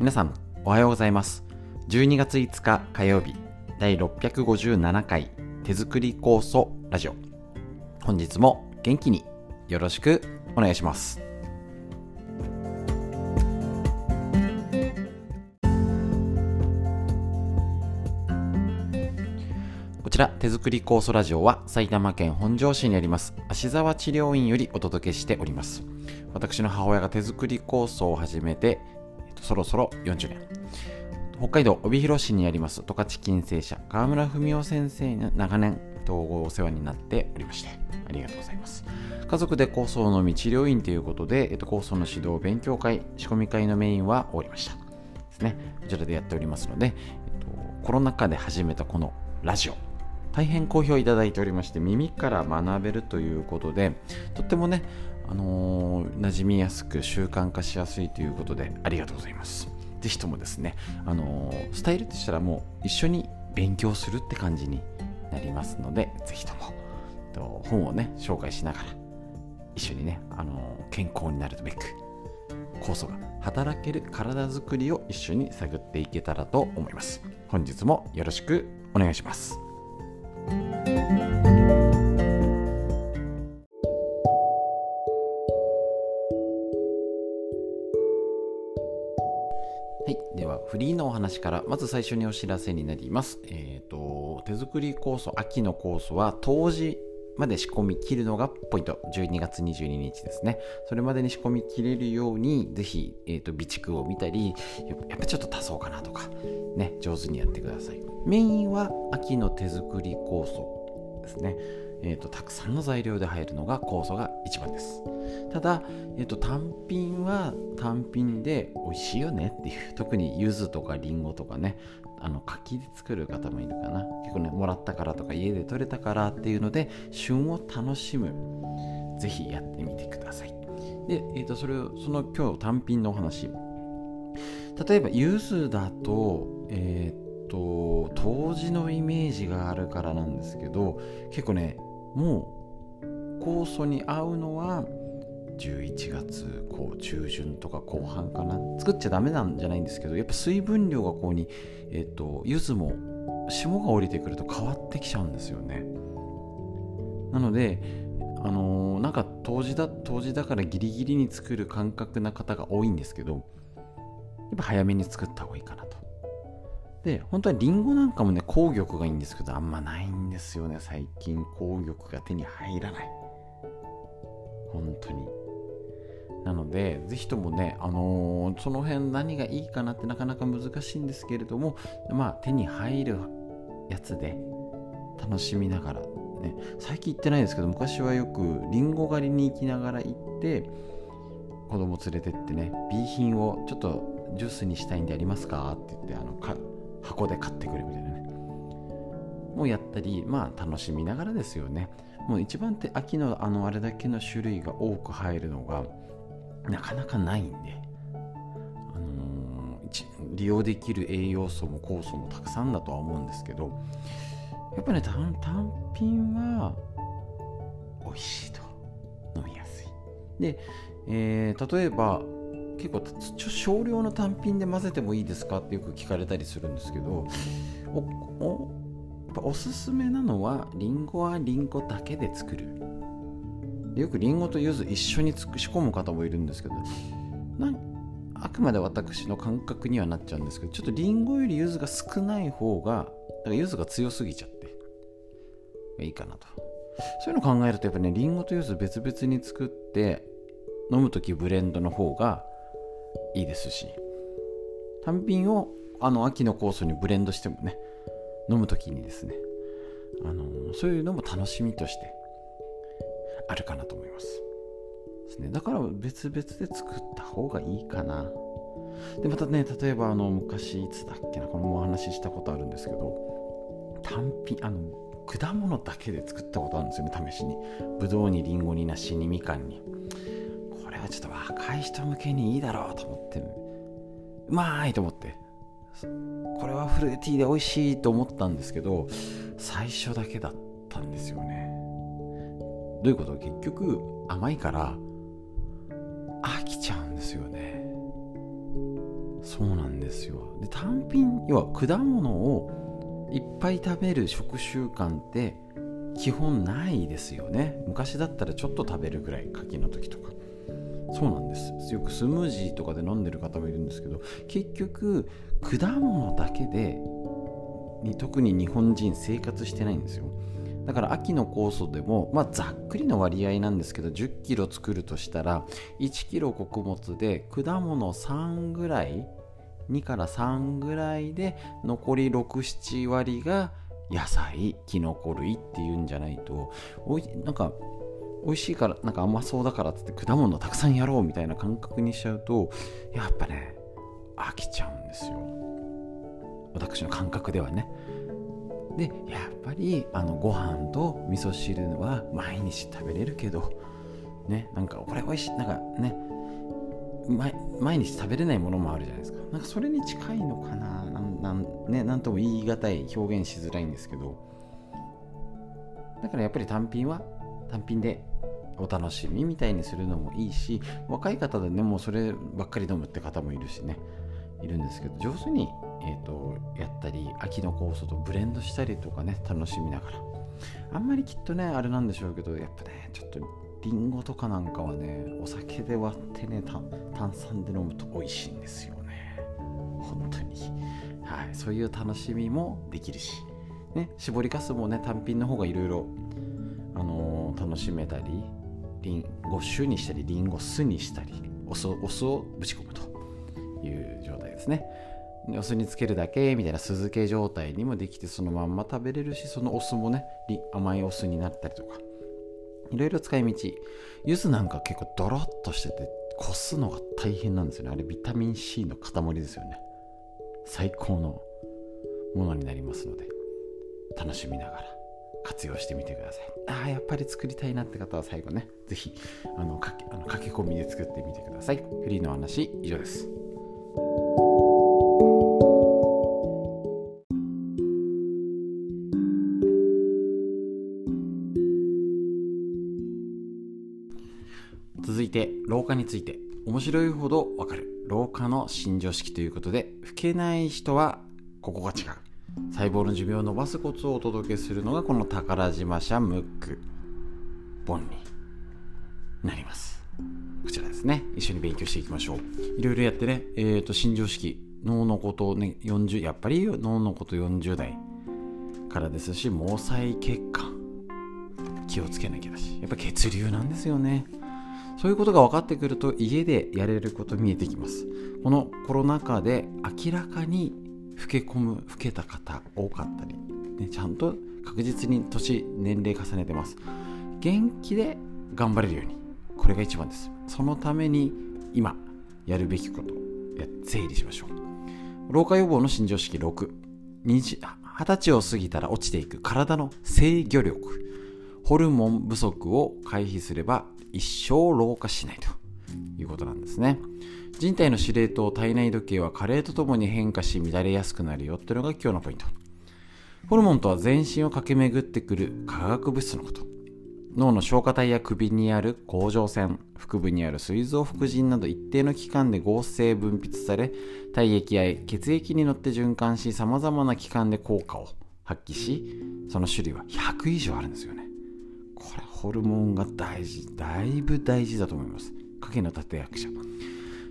皆さんおはようございます。12月5日火曜日第657回手作り酵素ラジオ。本日も元気によろしくお願いします。こちら手作り酵素ラジオは埼玉県本庄市にあります芦沢治療院よりお届けしております。私の母親が手作り酵素を始めてそろそろ40年。北海道帯広市にあります十勝金星社川村文夫先生に長年統合お世話になっておりましてありがとうございます。家族で構想の道治療院ということで、構想の指導勉強会仕込み会のメインは終わりました。ですね。こちらでやっておりますので、コロナ禍で始めたこのラジオ大変好評いただいておりまして耳から学べるということでとってもねあのー、馴染みやすく習慣化しやすいということでありがとうございます。ぜひともですね、あのー、スタイルとしたらもう一緒に勉強するって感じになりますので、ぜひともと本をね、紹介しながら一緒にね、あのー、健康になるべく酵素が働ける体づくりを一緒に探っていけたらと思います。本日もよろしくお願いします。はい。では、フリーのお話から、まず最初にお知らせになります。えっ、ー、と、手作り酵素、秋の酵素は、当時まで仕込み切るのがポイント。12月22日ですね。それまでに仕込み切れるように、ぜひ、え、ー、と、備蓄を見たり、やっぱちょっと足そうかなとか、ね、上手にやってください。メインは秋の手作り酵素ですね。えーと、たくさんの材料で入るのが酵素が一番ですただ、えーと、単品は単品で美味しいよねっていう 特に柚子とかりんごとかねあの柿で作る方もいるかな。結構ねもらったからとか家で採れたからっていうので旬を楽しむ。ぜひやってみてください。で、えーと、それをその今日単品のお話。例えば柚子だとえっ、と当時のイメージがあるからなんですけど結構ねもう酵素に合うのは11月こう中旬とか後半かな作っちゃダメなんじゃないんですけどやっぱ水分量がこうにえっ、ー、と柚子も霜が降りてくると変わってきちゃうんですよねなのであのー、なんか当時だ当時だからギリギリに作る感覚な方が多いんですけどやっぱ早めに作った方がいいかなとで、本当はリンゴなんかもね、紅玉がいいんですけど、あんまないんですよね、最近。紅玉が手に入らない。本当に。なので、ぜひともね、あのー、その辺何がいいかなってなかなか難しいんですけれども、まあ、手に入るやつで楽しみながら、ね、最近行ってないですけど、昔はよくリンゴ狩りに行きながら行って、子供連れてってね、B 品をちょっとジュースにしたいんでありますかって言って、あのか、箱で買ってくるみたいなね。もうやったりまあ楽しみながらですよね。もう一番って秋のあのあれだけの種類が多く入るのがなかなかないんで、あのー、利用できる栄養素も酵素もたくさんだとは思うんですけどやっぱね単品は美味しいと。飲みやすい。で、えー、例えば結構少量の単品で混ぜてもいいですかってよく聞かれたりするんですけどおおおすすめなのはりんごはりんごだけで作る。よくりんごと柚子一緒に仕込む方もいるんですけどなんあくまで私の感覚にはなっちゃうんですけどちょっとりんごより柚子が少ない方がだから柚子が強すぎちゃっていいかなと。そういうのを考えるとやっぱねりんごと柚子別々に作って飲む時ブレンドの方がいいですし単品をあの秋の酵素にブレンドしてもね飲む時にですねあのそういうのも楽しみとしてあるかなと思います。ね。だから別々で作った方がいいかな。でまたね例えばあの昔いつだっけなこのお話ししたことあるんですけど単品あの果物だけで作ったことあるんですよね試しに。ぶどうにりんごに梨にみかんに。これはちょっと若い人向けにいいだろうと思って。うまいと思って。これはフルーティーで美味しいと思ったんですけど最初だけだったんですよね。どういうこと？結局甘いから飽きちゃうんですよね。そうなんですよ。で単品要は果物をいっぱい食べる食習慣って基本ないですよね。昔だったらちょっと食べるぐらい柿の時とか。そうなんです。よくスムージーとかで飲んでる方もいるんですけど結局果物だけでに特に日本人生活してないんですよ。だから秋の酵素でも、まあ、ざっくりの割合なんですけど1 0キロ作るとしたら1キロ穀物で果物3ぐらい2から3ぐらいで残り67割が野菜きのこ類っていうんじゃないとおいなんか美味しいからなんか甘そうだからっつって果物たくさんやろうみたいな感覚にしちゃうとやっぱね飽きちゃうんですよ。私の感覚ではね。でやっぱりあのご飯と味噌汁は毎日食べれるけどねなんかこれ美味しいなんかね毎日食べれないものもあるじゃないですか。なんかそれに近いのかななん,、ね、なんとも言い難い表現しづらいんですけど。だからやっぱり単品は単品でお楽しみみたいにするのもいいし若い方でねもうそればっかり飲むって方もいるしねいるんですけど上手に、えーと、やったり秋の酵素とブレンドしたりとかね楽しみながら。あんまりきっとねあれなんでしょうけどやっぱねちょっとりんごとかなんかはねお酒で割ってね炭酸で飲むと美味しいんですよね。本当に。はい。そういう楽しみもできるし。ね搾りかすもね単品の方がいろいろあのー、楽しめたりリンゴ酒にしたりリンゴ酢にしたりお酢をぶち込むという状態ですね。お酢につけるだけみたいな酢漬け状態にもできてそのまんま食べれるしそのお酢もね甘いお酢になったりとか。いろいろ使い道。柚子なんか結構ドロッとしててこすのが大変なんですよね。あれビタミン C の塊ですよね。最高のものになりますので楽しみながら活用してみてください。ああやっぱり作りたいなって方は最後ね是非あのかけあの駆け込みで作ってみてください。フリーの話以上です。続いて老化について。面白いほどわかる。老化の新常識ということで老けない人はここが違う。細胞の寿命を伸ばすコツをお届けするのがこの宝島社ムック。本になります。こちらですね。一緒に勉強していきましょう。いろいろやってね。えっ、ー、と新常識脳のことね40やっぱり脳のこと40代。からですし毛細血管。気をつけなきゃだし。やっぱ血流なんですよね。そういうことが分かってくると家でやれること見えてきます。このコロナ禍で明らかに老け込む老けた方多かったり、ね、ちゃんと確実に年年齢重ねてます。元気で頑張れるようにこれが一番です。そのために今やるべきことや整理しましょう。老化予防の新常識6 20歳を過ぎたら落ちていく体の制御力。ホルモン不足を回避すれば一生老化しないということなんですね。人体の司令塔体内時計は加齢とともに変化し乱れやすくなるよっていうのが今日のポイント。ホルモンとは全身を駆け巡ってくる化学物質のこと。脳の消化体や首にある甲状腺腹部にある膵臓副腎など一定の期間で合成分泌され体液や血液に乗って循環しさまざまな器官で効果を発揮しその種類は100以上あるんですよね。これホルモンが大事だいぶ大事だと思います。影の立役者。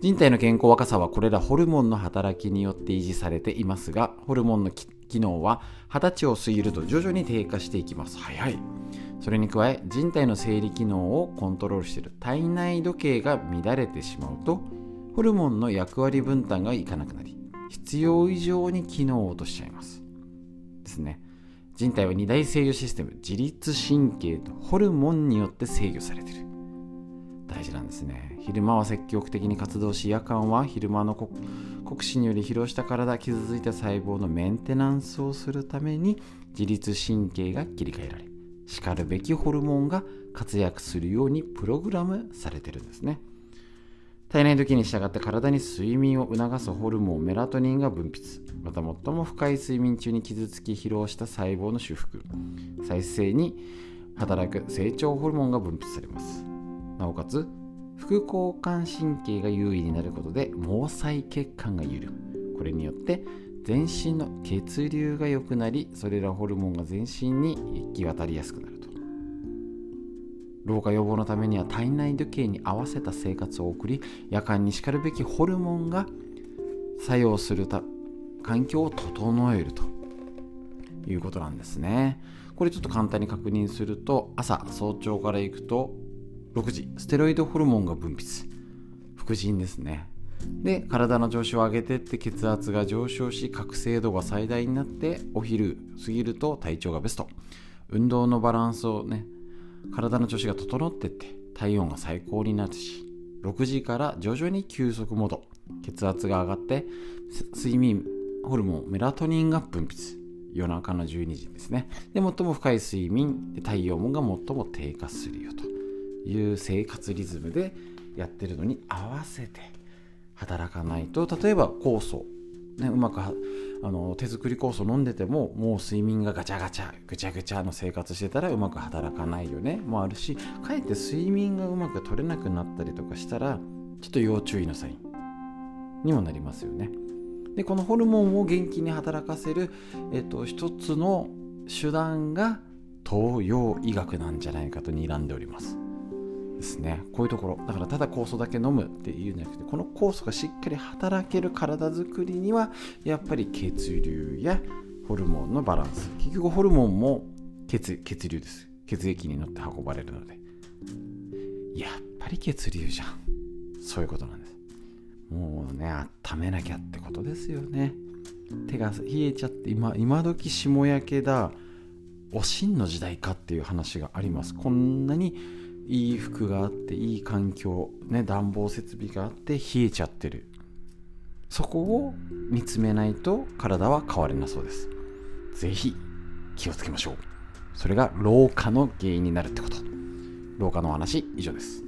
人体の健康若さはこれらホルモンの働きによって維持されていますがホルモンの機能は20歳を過ぎると徐々に低下していきます。早い。それに加え人体の生理機能をコントロールしている。体内時計が乱れてしまうとホルモンの役割分担がいかなくなり必要以上に機能を落としちゃいます。ですね。人体は二大制御システム自律神経とホルモンによって制御されてる。大事なんですね。昼間は積極的に活動し夜間は昼間の酷使により疲労した体傷ついた細胞のメンテナンスをするために自律神経が切り替えられしかるべきホルモンが活躍するようにプログラムされてるんですね。体内時に従って体に睡眠を促すホルモンメラトニンが分泌。また最も深い睡眠中に傷つき疲労した細胞の修復。再生に働く成長ホルモンが分泌されます。なおかつ副交感神経が優位になることで毛細血管が緩む。これによって全身の血流が良くなりそれらホルモンが全身に行き渡りやすくなる。老化予防のためには体内時計に合わせた生活を送り夜間にしかるべきホルモンが作用するた環境を整えるということなんですね。これちょっと簡単に確認すると朝早朝から行くと6時ステロイドホルモンが分泌。副腎ですね。で体の調子を上げてって血圧が上昇し覚醒度が最大になってお昼過ぎると体調がベスト。運動のバランスをね体の調子が整ってって体温が最高になるし6時から徐々に休息モード。血圧が上がって睡眠ホルモンメラトニンが分泌。夜中の12時ですね。で最も深い睡眠。で体温が最も低下するよという生活リズムでやってるのに合わせて働かないと。例えば酵素、ね、うまくあの手作り酵素飲んでてももう睡眠がガチャガチャぐちゃぐちゃの生活してたらうまく働かないよねもあるしかえって睡眠がうまく取れなくなったりとかしたらちょっと要注意のサインにもなりますよね。でこのホルモンを元気に働かせる、えっと、一つの手段が東洋医学なんじゃないかと睨んでおります。ですね。こういうところ。だからただ酵素だけ飲むっていうんじゃなくてこの酵素がしっかり働ける体づくりにはやっぱり血流やホルモンのバランス。結局ホルモンも血血流です。血液に乗って運ばれるので。やっぱり血流じゃん。そういうことなんです。もうね温めなきゃってことですよね。手が冷えちゃって今今時霜焼けだ。おしんの時代かっていう話があります。こんなにいい服があっていい環境、ね、暖房設備があって冷えちゃってる。そこを見つめないと体は変われなそうです。是非気をつけましょう。それが老化の原因になるってこと。老化の話以上です。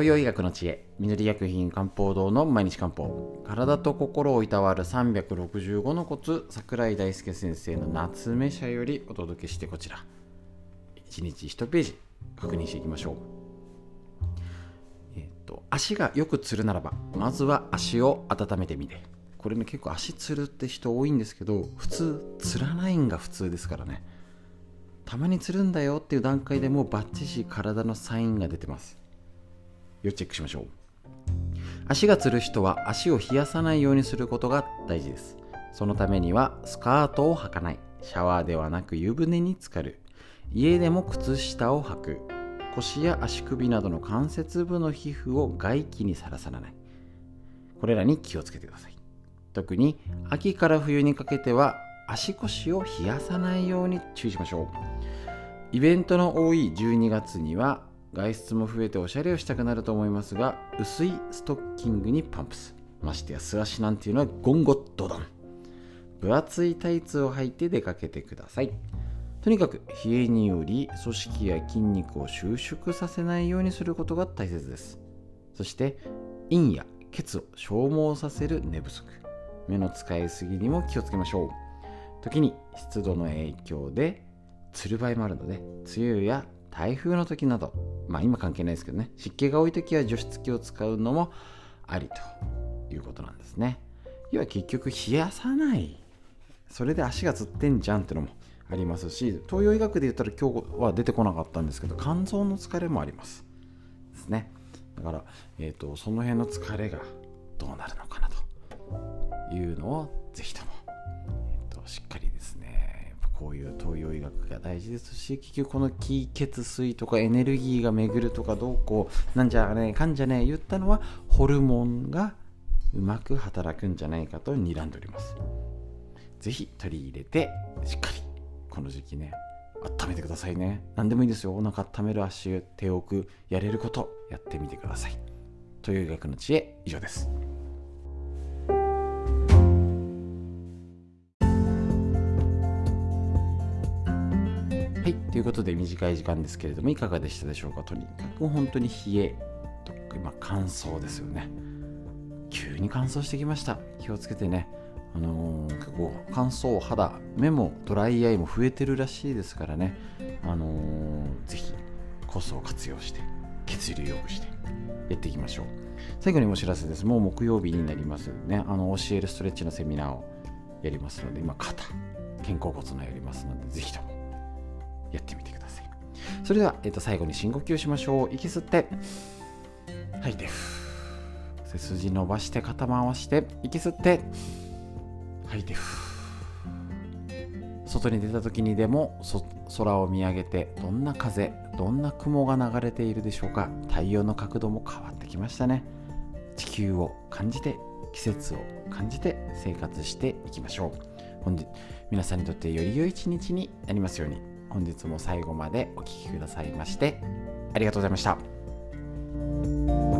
東洋医学の知恵みり薬品漢方堂の毎日漢方。体と心をいたわる365のコツ桜井大輔先生の夏目社よりお届けしてこちら。1日1ページ確認していきましょう。えっ、と足がよくつるならばまずは足を温めてみて。これね結構足つるって人多いんですけど普通つらないんが普通ですからね。たまにつるんだよっていう段階でもうバッチシ体のサインが出てます。要チェックしましょう。足がつる人は足を冷やさないようにすることが大事です。そのためにはスカートを履かない。シャワーではなく湯船に浸かる。家でも靴下を履く。腰や足首などの関節部の皮膚を外気にさらさらない。これらに気をつけてください。特に秋から冬にかけては足腰を冷やさないように注意しましょう。イベントの多い12月には外出も増えておしゃれをしたくなると思いますが薄いストッキングにパンプス。ましてや素足なんていうのはゴンゴッドドン分厚いタイツを履いて出かけてください。とにかく冷えにより組織や筋肉を収縮させないようにすることが大切です。そして陰や血を消耗させる寝不足。目の使いすぎにも気をつけましょう。時に湿度の影響でつる場合もあるので梅雨や台風の時などまあ今関係ないですけどね湿気が多い時は除湿機を使うのもありということなんですね。要は結局冷やさない。それで足がつってんじゃんってのもありますし東洋医学で言ったら今日は出てこなかったんですけど肝臓の疲れもありますですね。だから、えーと、その辺の疲れがどうなるのかなというのをぜひとも、えーとしっかりこういう東洋医学が大事ですし結局この気血水とかエネルギーが巡るとかどうこうなんじゃねえかんじゃねえ言ったのはホルモンがうまく働くんじゃないかと睨んでおります。是非取り入れてしっかりこの時期ね温めてくださいね。何でもいいですよ。お腹温める足手を置くやれることやってみてください。という医学の知恵以上です。ということで短い時間ですけれどもいかがでしたでしょうか？とにかく本当に冷えとか乾燥ですよね。急に乾燥してきました。気をつけてね。あのー、かこ乾燥肌目もドライアイも増えてるらしいですからね。あのー、ぜひ酵素を活用して血流良くしてやっていきましょう。最後にお知らせです。もう木曜日になりますね。あの教えるストレッチのセミナーをやりますので今肩肩甲骨のやりますのでぜひともやってみてください。それでは、えー、と最後に深呼吸しましょう。息吸って吐いて。背筋伸ばして肩回して息吸って吐いて。外に出た時にでも空を見上げてどんな風どんな雲が流れているでしょうか。太陽の角度も変わってきましたね。地球を感じて季節を感じて生活していきましょう。本日皆さんにとってより良い一日になりますように。本日も最後までお聴きくださいましてありがとうございました。